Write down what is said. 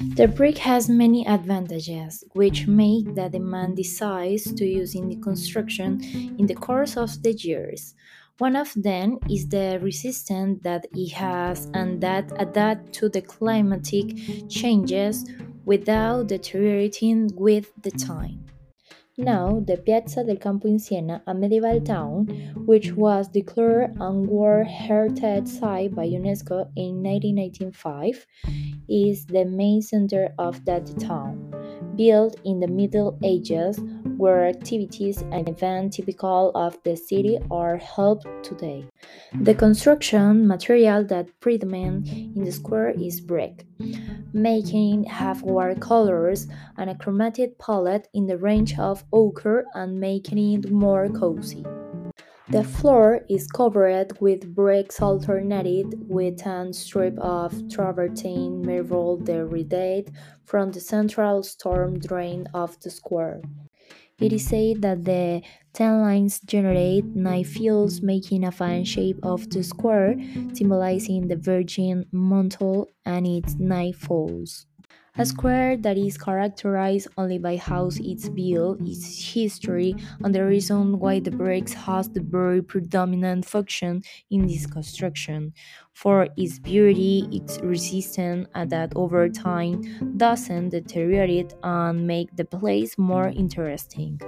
The brick has many advantages, which make that the man decides to use in the construction in the course of the years. One of them is the resistance that it has and that adapt to the climatic changes without deteriorating with the time. Now, the Piazza del Campo in Siena, a medieval town, which was declared a World Heritage Site by UNESCO in 1995, is the main center of that town. Built in the Middle Ages, where activities and events typical of the city are held today. The construction material that predominates in the square is brick making half colors and a chromatic palette in the range of ochre and making it more cozy. The floor is covered with bricks alternated with a strip of travertine marble derived from the central storm drain of the square. It is said that the ten lines generate nine fields, making a fan shape of the square, symbolizing the Virgin mantle and its nine folds. A square that is characterized only by how it's built, its history, and the reason why the bricks has the very predominant function in this construction. For its beauty, its resistance, and that over time doesn't deteriorate and make the place more interesting.